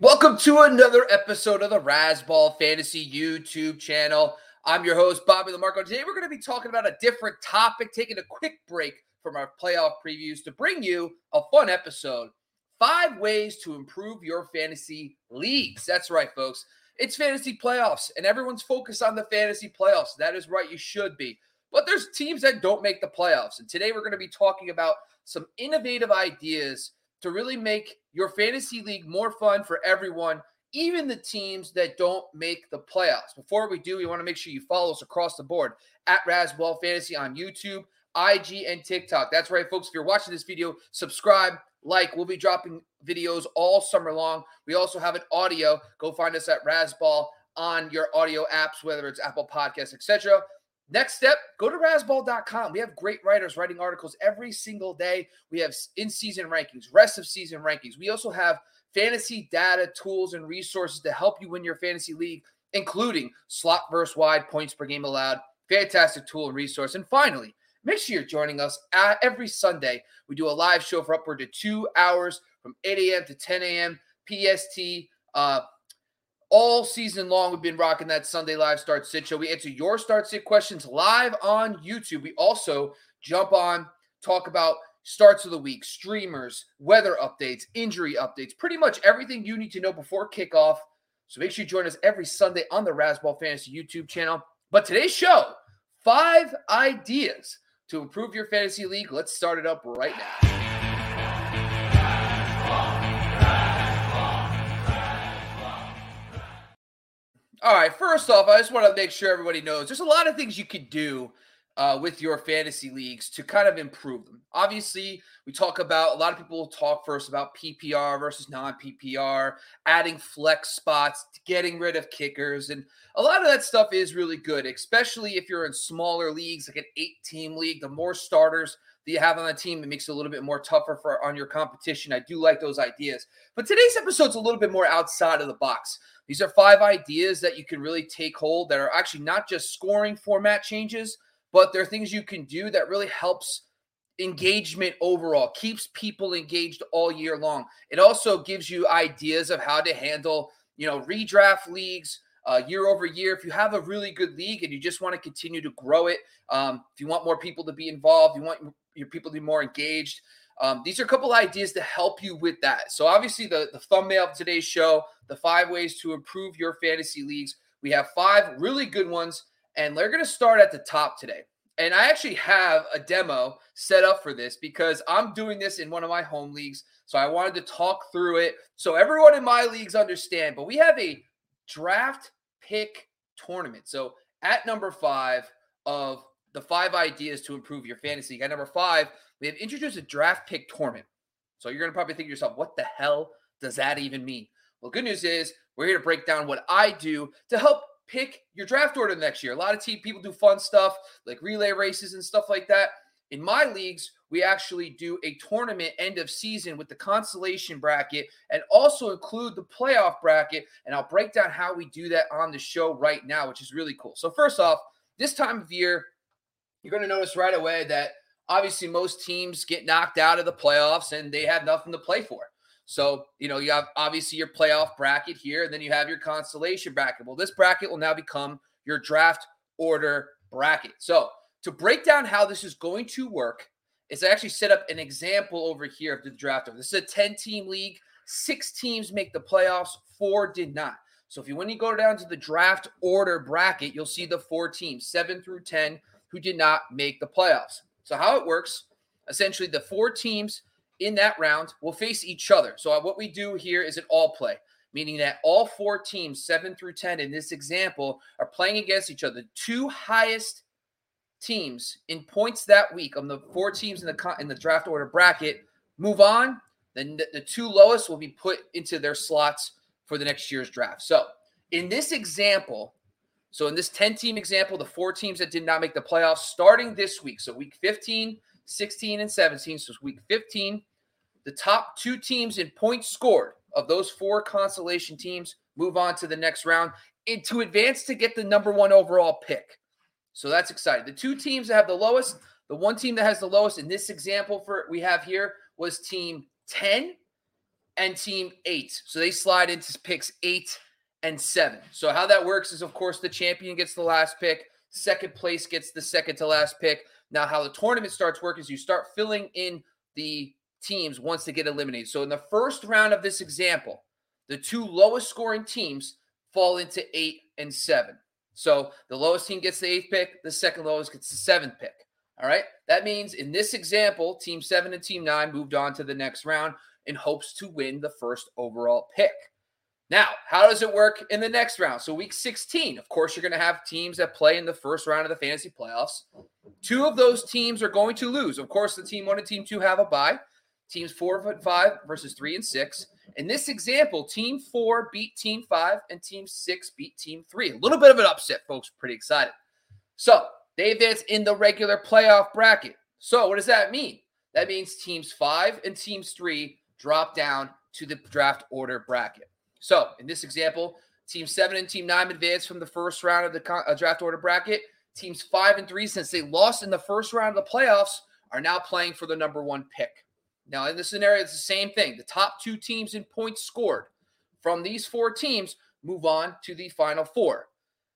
Welcome to another episode of the Razzball Fantasy YouTube channel. I'm your host, Bobby Lamarco. Today we're going to be talking about a different topic, taking a quick break from our playoff previews to bring you a fun episode. Five ways to improve your fantasy leagues. That's right, folks. It's fantasy playoffs, and everyone's focused on the fantasy playoffs. That is right, you should be. But there's teams that don't make the playoffs. And today we're going to be talking about some innovative ideas to really make your fantasy league more fun for everyone, even the teams that don't make the playoffs. Before we do, we want to make sure you follow us across the board at Razzball Fantasy on YouTube, IG, and TikTok. That's right, folks. If you're watching this video, subscribe, like. We'll be dropping videos all summer long. We also have an audio. Go find us at Razzball on your audio apps, whether it's Apple Podcasts, etc. Next step, go to razzball.com. We have great writers writing articles every single day. We have in season rankings, rest of season rankings. We also have fantasy data, tools, and resources to help you win your fantasy league, including slot versus wide, points per game allowed. Fantastic tool and resource. And finally, make sure you're joining us every Sunday. We do a live show for upward to two hours from 8 a.m. to 10 a.m. PST. Uh, all season long, we've been rocking that Sunday live start sit show. We answer your start sit questions live on YouTube. We also jump on, talk about starts of the week, streamers, weather updates, injury updates, pretty much everything you need to know before kickoff. So make sure you join us every Sunday on the Razzball Fantasy YouTube channel. But today's show, five ideas to improve your fantasy league. Let's start it up right now. All right, first off, I just want to make sure everybody knows there's a lot of things you could do uh, with your fantasy leagues to kind of improve them. Obviously, we talk about a lot of people talk first about PPR versus non PPR, adding flex spots, getting rid of kickers. And a lot of that stuff is really good, especially if you're in smaller leagues, like an eight team league. The more starters that you have on the team, it makes it a little bit more tougher for on your competition. I do like those ideas. But today's episode's a little bit more outside of the box. These are five ideas that you can really take hold that are actually not just scoring format changes, but they're things you can do that really helps engagement overall, keeps people engaged all year long. It also gives you ideas of how to handle, you know, redraft leagues, uh, year over year. If you have a really good league and you just want to continue to grow it, um, if you want more people to be involved, you want your people to be more engaged. Um, these are a couple ideas to help you with that. So obviously, the the thumbnail of today's show the five ways to improve your fantasy leagues. We have five really good ones, and they're going to start at the top today. And I actually have a demo set up for this because I'm doing this in one of my home leagues. So I wanted to talk through it so everyone in my leagues understand. But we have a draft pick tournament. So at number five of the five ideas to improve your fantasy at number five, we have introduced a draft pick tournament. So you're going to probably think to yourself, what the hell does that even mean? Well, good news is we're here to break down what I do to help pick your draft order next year. A lot of team people do fun stuff like relay races and stuff like that. In my leagues, we actually do a tournament end of season with the consolation bracket and also include the playoff bracket. And I'll break down how we do that on the show right now, which is really cool. So, first off, this time of year, you're going to notice right away that obviously most teams get knocked out of the playoffs and they have nothing to play for. So, you know, you have obviously your playoff bracket here, and then you have your consolation bracket. Well, this bracket will now become your draft order bracket. So, to break down how this is going to work, is I actually set up an example over here of the draft. This is a 10 team league. Six teams make the playoffs, four did not. So, if you when you go down to the draft order bracket, you'll see the four teams, seven through 10, who did not make the playoffs. So, how it works essentially, the four teams in that round will face each other. So what we do here is an all play, meaning that all four teams, seven through 10 in this example, are playing against each other. The two highest teams in points that week on the four teams in the in the draft order bracket move on then the, two lowest will be put into their slots for the next year's draft. So in this example, so in this 10 team example, the four teams that did not make the playoffs starting this week, so week 15, 16, and 17, so week 15, the top two teams in points scored of those four consolation teams move on to the next round and to advance to get the number one overall pick. So that's exciting. The two teams that have the lowest, the one team that has the lowest in this example for we have here was team 10 and team 8. So they slide into picks 8 and 7. So how that works is of course the champion gets the last pick, second place gets the second to last pick. Now how the tournament starts work is you start filling in the teams once they get eliminated. So in the first round of this example, the two lowest scoring teams fall into 8 and 7. So the lowest team gets the eighth pick, the second lowest gets the seventh pick. All right. That means in this example, team seven and team nine moved on to the next round in hopes to win the first overall pick. Now, how does it work in the next round? So, week 16, of course, you're going to have teams that play in the first round of the fantasy playoffs. Two of those teams are going to lose. Of course, the team one and team two have a bye. Teams four and five versus three and six. In this example, team four beat team five and team six beat team three. A little bit of an upset, folks. Pretty excited. So they advance in the regular playoff bracket. So what does that mean? That means teams five and teams three drop down to the draft order bracket. So in this example, team seven and team nine advance from the first round of the uh, draft order bracket. Teams five and three, since they lost in the first round of the playoffs, are now playing for the number one pick. Now, in this scenario, it's the same thing. The top two teams in points scored from these four teams move on to the final four.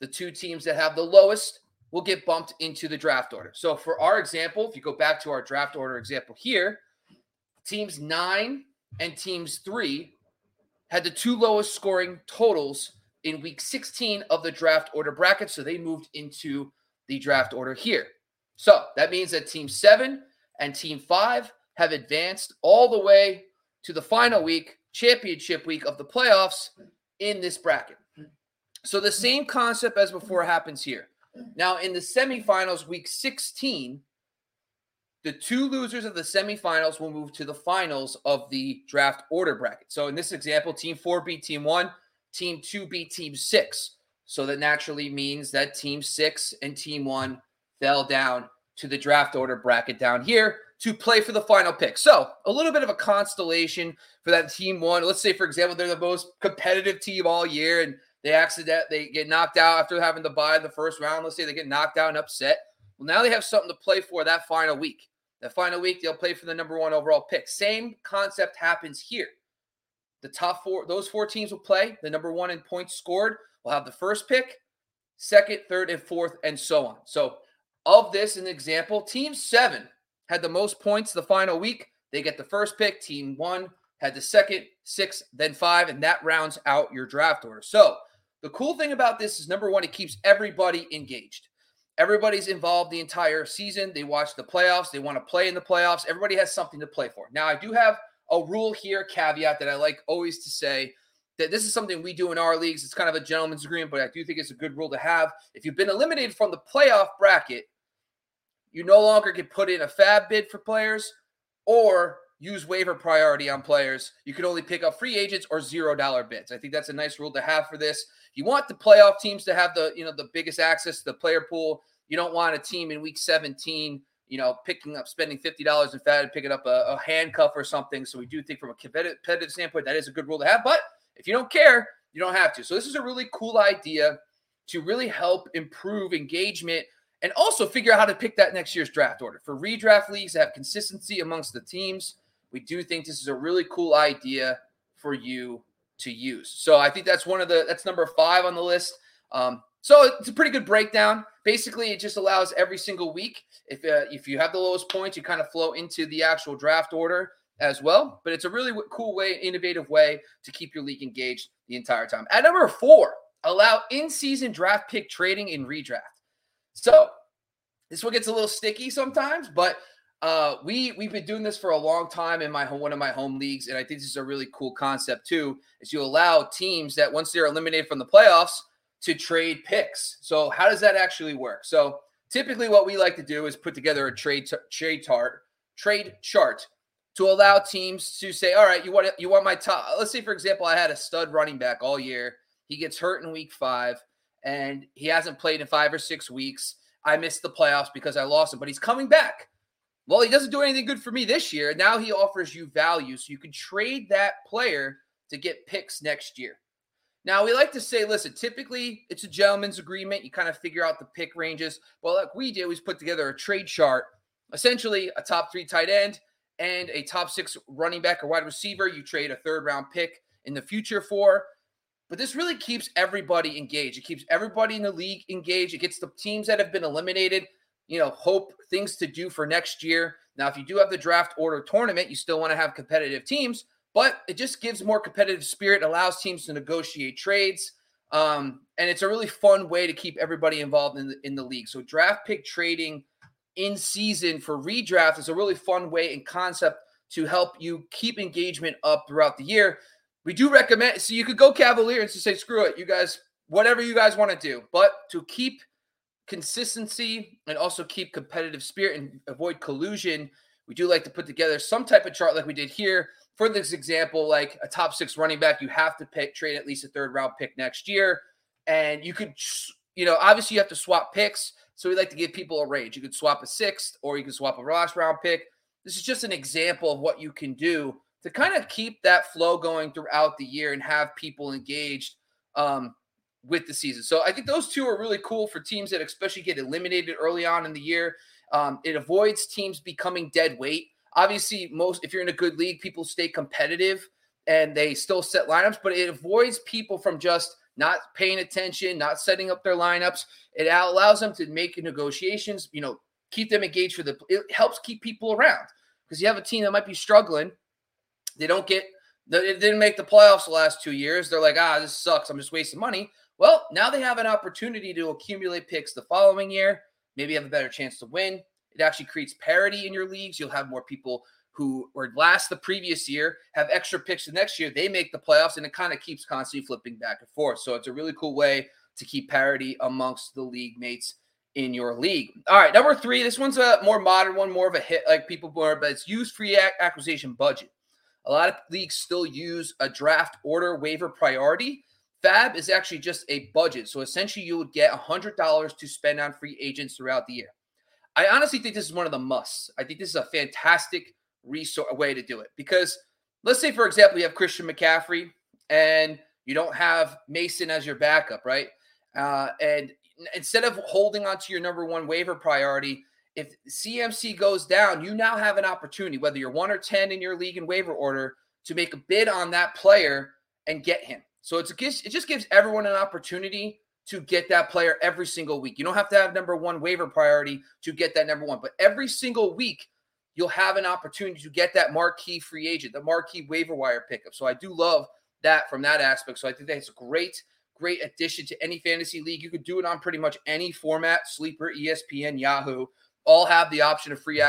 The two teams that have the lowest will get bumped into the draft order. So, for our example, if you go back to our draft order example here, teams nine and teams three had the two lowest scoring totals in week 16 of the draft order bracket. So, they moved into the draft order here. So, that means that team seven and team five have advanced all the way to the final week, championship week of the playoffs in this bracket. So the same concept as before happens here. Now, in the semifinals, week 16, the two losers of the semifinals will move to the finals of the draft order bracket. So in this example, team four beat team one, team two beat team six. So that naturally means that team six and team one fell down to the draft order bracket down here to play for the final pick. So a little bit of a constellation for that team one. Let's say, for example, they're the most competitive team all year and they accident they get knocked out after having to buy the first round. Let's say they get knocked out and upset. Well, now they have something to play for that final week. That final week, they'll play for the number one overall pick. Same concept happens here. The top four, those four teams will play. The number one in points scored will have the first pick, second, third, and fourth, and so on. So, of this, an example, team seven had the most points the final week. They get the first pick. Team one had the second, six, then five, and that rounds out your draft order. So the cool thing about this is number one, it keeps everybody engaged. Everybody's involved the entire season. They watch the playoffs. They want to play in the playoffs. Everybody has something to play for. Now, I do have a rule here, caveat that I like always to say that this is something we do in our leagues. It's kind of a gentleman's agreement, but I do think it's a good rule to have. If you've been eliminated from the playoff bracket, you no longer can put in a FAAB bid for players or use waiver priority on players. You can only pick up free agents or zero dollar bids. I think that's a nice rule to have for this. You want the playoff teams to have the you know the biggest access to the player pool. You don't want a team in week 17, you know, picking up spending fifty dollars in FAAB, picking up a, a, handcuff or something. So we do think from a competitive standpoint that is a good rule to have. But if you don't care, you don't have to. So this is a really cool idea to really help improve engagement and also figure out how to pick that next year's draft order. For redraft leagues have consistency amongst the teams, we do think this is a really cool idea for you to use. So I think that's one of the that's number five on the list. Um, so it's a pretty good breakdown. Basically, it just allows every single week. If uh, if you have the lowest points, you kind of flow into the actual draft order as well. But it's a really cool way, innovative way to keep your league engaged the entire time. At number four, allow in-season draft pick trading in redraft. So this one gets a little sticky sometimes, but uh, we we've been doing this for a long time in my home, one of my home leagues, and I think this is a really cool concept too. Is you allow teams that once they're eliminated from the playoffs to trade picks. So how does that actually work? So typically, what we like to do is put together a trade t- trade chart trade chart to allow teams to say, all right, you want you want my top. Let's say, for example, I had a stud running back all year. He gets hurt in week five, and he hasn't played in five or six weeks. I missed the playoffs because I lost him, but he's coming back. Well, he doesn't do anything good for me this year. Now he offers you value, so you can trade that player to get picks next year. Now we like to say, listen, typically it's a gentleman's agreement. You kind of figure out the pick ranges. Well, like we did, we put together a trade chart, essentially a top three tight end and a top six running back or wide receiver. You trade a third round pick in the future for. But this really keeps everybody engaged. It keeps everybody in the league engaged. It gets the teams that have been eliminated, you know, hope things to do for next year. Now, if you do have the draft order tournament, you still want to have competitive teams but it just gives more competitive spirit, allows teams to negotiate trades. Um, and it's a really fun way to keep everybody involved in the, in the league. So draft pick trading in season for redraft is a really fun way and concept to help you keep engagement up throughout the year. We do recommend so you could go Cavalier and just say screw it, you guys, whatever you guys want to do, but to keep consistency and also keep competitive spirit and avoid collusion, we do like to put together some type of chart like we did here for this example, like a top six running back, you have to pick trade at least a third round pick next year. And you could, you know, obviously you have to swap picks. So we like to give people a range. You could swap a sixth or you could swap a last round pick. This is just an example of what you can do to kind of keep that flow going throughout the year and have people engaged um, with the season. So I think those two are really cool for teams that especially get eliminated early on in the year. Um, it avoids teams becoming dead weight obviously most if you're in a good league people stay competitive and they still set lineups but it avoids people from just not paying attention not setting up their lineups it allows them to make negotiations you know keep them engaged for the it helps keep people around because you have a team that might be struggling they don't get they didn't make the playoffs the last two years they're like ah this sucks i'm just wasting money well now they have an opportunity to accumulate picks the following year maybe have a better chance to win it actually creates parity in your leagues. You'll have more people who were last the previous year have extra picks the next year. They make the playoffs, and it kind of keeps constantly flipping back and forth. So it's a really cool way to keep parity amongst the league mates in your league. All right, number three. This one's a more modern one, more of a hit, like people more, but it's use free acquisition budget. A lot of leagues still use a draft order waiver priority. FAAB is actually just a budget. So essentially, you would get $100 to spend on free agents throughout the year. I honestly think this is one of the musts. I think this is a fantastic resource way to do it because let's say, for example, you have Christian McCaffrey and you don't have Mason as your backup, right? Uh, and instead of holding on to your number one waiver priority, if CMC goes down, you now have an opportunity, whether you're one or 10 in your league and waiver order, to make a bid on that player and get him. So it's it just gives everyone an opportunity to get that player every single week. You don't have to have number one waiver priority to get that number one, but every single week, you'll have an opportunity to get that marquee free agent, the marquee waiver wire pickup. So I do love that from that aspect. So I think that's a great, great addition to any fantasy league. You could do it on pretty much any format, sleeper, ESPN, Yahoo, all have the option of free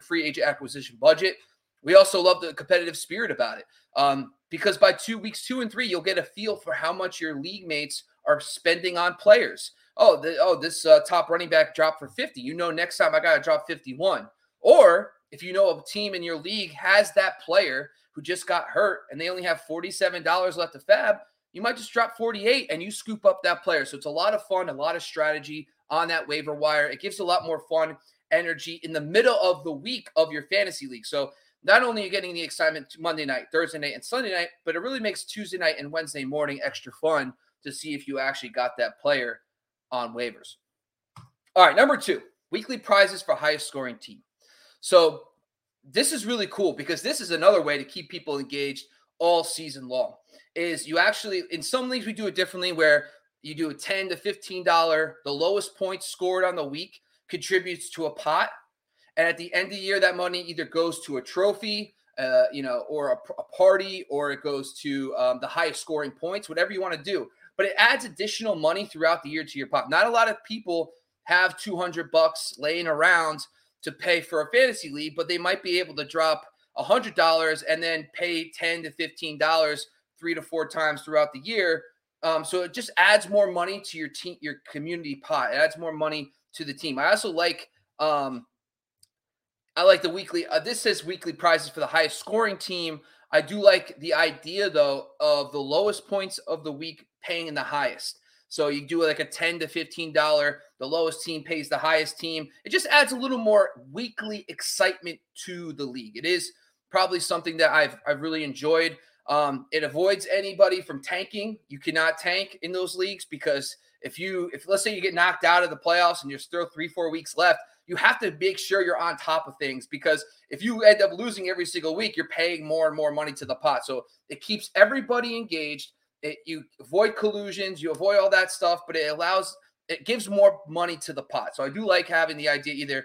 free agent acquisition budget. We also love the competitive spirit about it. Um, because by two weeks two and three, you'll get a feel for how much your league mates are spending on players. Oh, the, oh, this uh, top running back dropped for 50. You know, next time I got to drop 51. Or if you know a team in your league has that player who just got hurt and they only have $47 left to FAAB, you might just drop 48 and you scoop up that player. So it's a lot of fun, a lot of strategy on that waiver wire. It gives a lot more fun, energy in the middle of the week of your fantasy league. So not only are you getting the excitement Monday night, Thursday night, and Sunday night, but it really makes Tuesday night and Wednesday morning extra fun to see if you actually got that player on waivers. All right, number two, weekly prizes for highest scoring team. So this is really cool because this is another way to keep people engaged all season long. Is you actually in some leagues we do it differently where you do a 10 to 15 dollar the lowest points scored on the week contributes to a pot and at the end of the year that money either goes to a trophy uh, you know or a, a, party or it goes to um, the highest scoring points whatever you want to do but it adds additional money throughout the year to your pot. Not a lot of people have 200 bucks laying around to pay for a fantasy league, but they might be able to drop $100 and then pay 10 to $15 three to four times throughout the year. Um, so it just adds more money to your team, your community pot. It adds more money to the team. I also like um, I like the weekly. Uh, this says weekly prizes for the highest scoring team. I do like the idea though of the lowest points of the week paying in the highest. So you do like a 10 to 15 dollar, the lowest team pays the highest team. It just adds a little more weekly excitement to the league. It is probably something that I've I've really enjoyed. Um, it avoids anybody from tanking. You cannot tank in those leagues because if you if let's say you get knocked out of the playoffs and you're still three four weeks left, you have to make sure you're on top of things because if you end up losing every single week, you're paying more and more money to the pot. So it keeps everybody engaged. It, you avoid collusions, you avoid all that stuff, but it allows it gives more money to the pot. So I do like having the idea either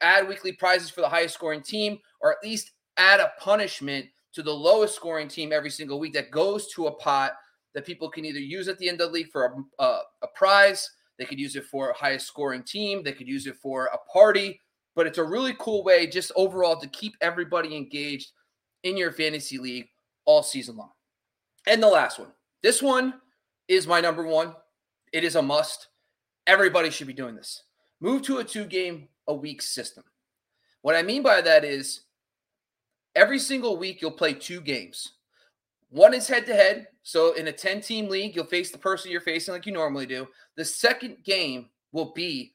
add weekly prizes for the highest scoring team or at least add a punishment to the lowest scoring team every single week that goes to a pot that people can either use at the end of the league for a, a, a prize they could use it for a highest scoring team. They could use it for a party. But it's a really cool way, just overall, to keep everybody engaged in your fantasy league all season long. And the last one. This one is my number one. It is a must. Everybody should be doing this. Move to a two game a week system. What I mean by that is every single week you'll play two games. One is head to head. So in a 10 team league, you'll face the person you're facing like you normally do. The second game will be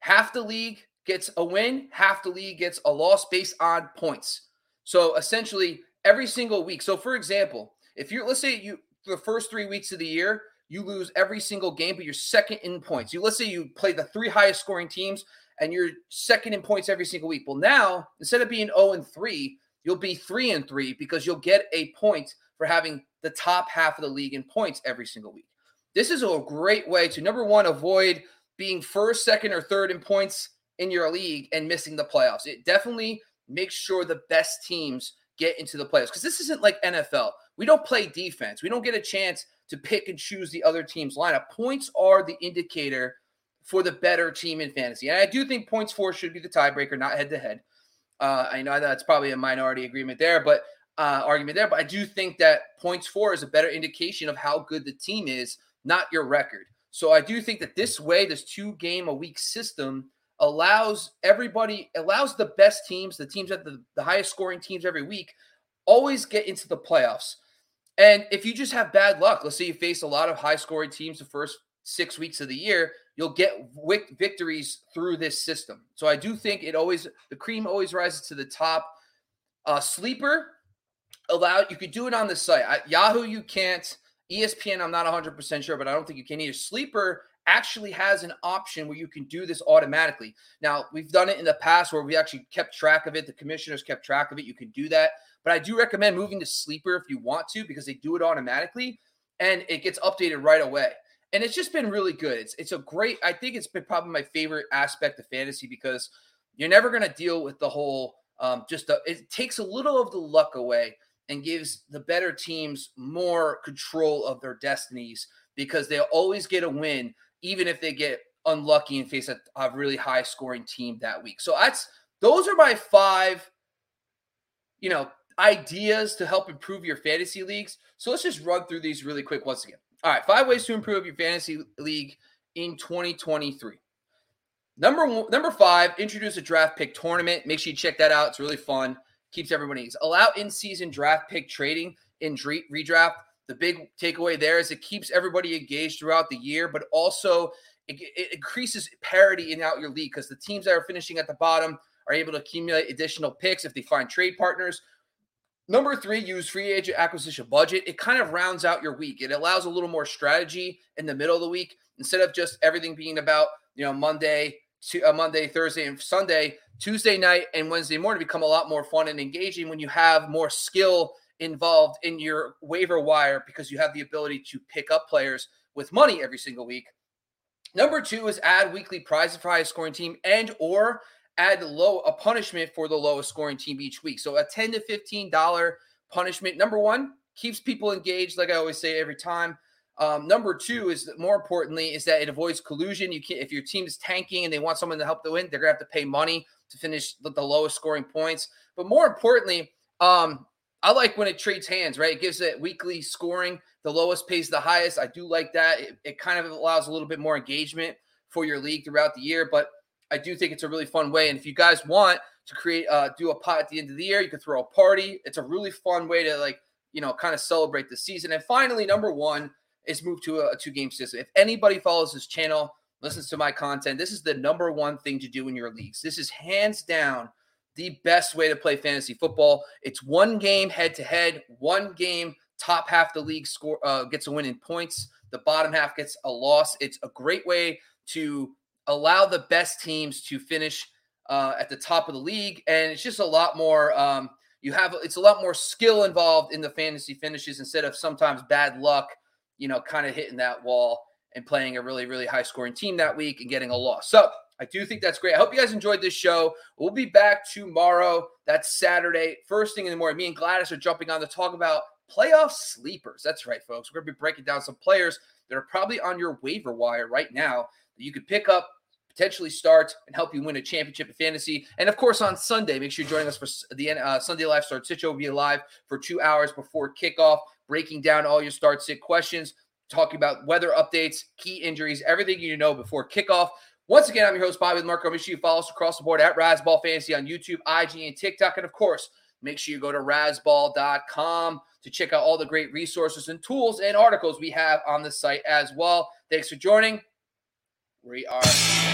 half the league gets a win, half the league gets a loss based on points. So essentially, every single week. So for example, if you're let's say you the first three weeks of the year, you lose every single game, but you're second in points. You let's say you play the three highest scoring teams and you're second in points every single week. Well, now instead of being 0 and 3, you'll be 3 and 3 because you'll get a point for having the top half of the league in points every single week. This is a great way to number one, avoid being first, second, or third in points in your league and missing the playoffs. It definitely makes sure the best teams get into the playoffs because this isn't like NFL. We don't play defense. We don't get a chance to pick and choose the other team's lineup. Points are the indicator for the better team in fantasy. And I do think points for should be the tiebreaker, not head to head. I know that's probably a minority agreement there, but uh, argument there, but I do think that points for is a better indication of how good the team is, not your record. So I do think that this way, this two game a week system allows everybody, allows the best teams, the teams at the, the highest scoring teams every week, always get into the playoffs. And if you just have bad luck, let's say you face a lot of high scoring teams the first six weeks of the year, you'll get victories through this system. So I do think it always, the cream always rises to the top. Uh, sleeper, allow you could do it on the site. I, Yahoo, you can't. ESPN, I'm not 100% sure, but I don't think you can either. Sleeper actually has an option where you can do this automatically. Now, we've done it in the past where we actually kept track of it. The commissioners kept track of it. You can do that. But I do recommend moving to Sleeper if you want to because they do it automatically and it gets updated right away. And it's just been really good. It's it's a great I think it's been probably my favorite aspect of fantasy because you're never going to deal with the whole um, just the, it takes a little of the luck away and gives the better teams more control of their destinies because they'll always get a win, even if they get unlucky and face a, a really high scoring team that week. So that's those are my five, you know, ideas to help improve your fantasy leagues. So let's just run through these really quick once again. All right, five ways to improve your fantasy league in 2023. Number one, number five, introduce a draft pick tournament. Make sure you check that out. It's really fun keeps everybody Allow in-season draft pick trading in redraft. The big takeaway there is it keeps everybody engaged throughout the year, but also it, it increases parity in out your league because the teams that are finishing at the bottom are able to accumulate additional picks if they find trade partners. Number three, use free agent acquisition budget. It kind of rounds out your week. It allows a little more strategy in the middle of the week instead of just everything being about you know Monday to uh, Monday, Thursday, and Sunday. Tuesday night and Wednesday morning become a lot more fun and engaging when you have more skill involved in your waiver wire because you have the ability to pick up players with money every single week. Number two is add weekly prize for highest scoring team and or add low a punishment for the lowest scoring team each week. So a 10 to 15 dollar punishment. Number one keeps people engaged, like I always say every time. Um, number two is more importantly is that it avoids collusion. You can if your team is tanking and they want someone to help them win, they're gonna have to pay money to finish the, the lowest scoring points. But more importantly, um, I like when it trades hands, right? It gives it weekly scoring. The lowest pays the highest. I do like that. It, it kind of allows a little bit more engagement for your league throughout the year. But I do think it's a really fun way. And if you guys want to create uh do a pot at the end of the year. You can throw a party. It's a really fun way to like you know kind of celebrate the season. And finally, number one is move to a, a two game system. If anybody follows this channel, listens to my content, this is the number one thing to do in your leagues. This is hands down the best way to play fantasy football. It's one game head to head, one game top half the league score uh, gets a win in points. The bottom half gets a loss. It's a great way to allow the best teams to finish uh, at the top of the league, and it's just a lot more. Um, you have it's a lot more skill involved in the fantasy finishes instead of sometimes bad luck. You know, kind of hitting that wall and playing a really really high scoring team that week and getting a loss. So I do think that's great. I hope you guys enjoyed this show. We'll be back tomorrow. That's Saturday, first thing in the morning. Me and Gladys are jumping on to talk about playoff sleepers. That's right, folks. We're going to be breaking down some players that are probably on your waiver wire right now that you could pick up, potentially start, and help you win a championship in fantasy. And of course, on Sunday, make sure you're joining us for the uh, Sunday Live Start Sit Show. will be live for two hours before kickoff, breaking down all your start sit questions, talking about weather updates, key injuries, everything you know before kickoff. Once again, I'm your host, Bobby Marco. Make sure you follow us across the board at Razzball Fantasy on YouTube, IG, and TikTok. And of course, make sure you go to razzball.com to check out all the great resources and tools and articles we have on the site as well. Thanks for joining. We are.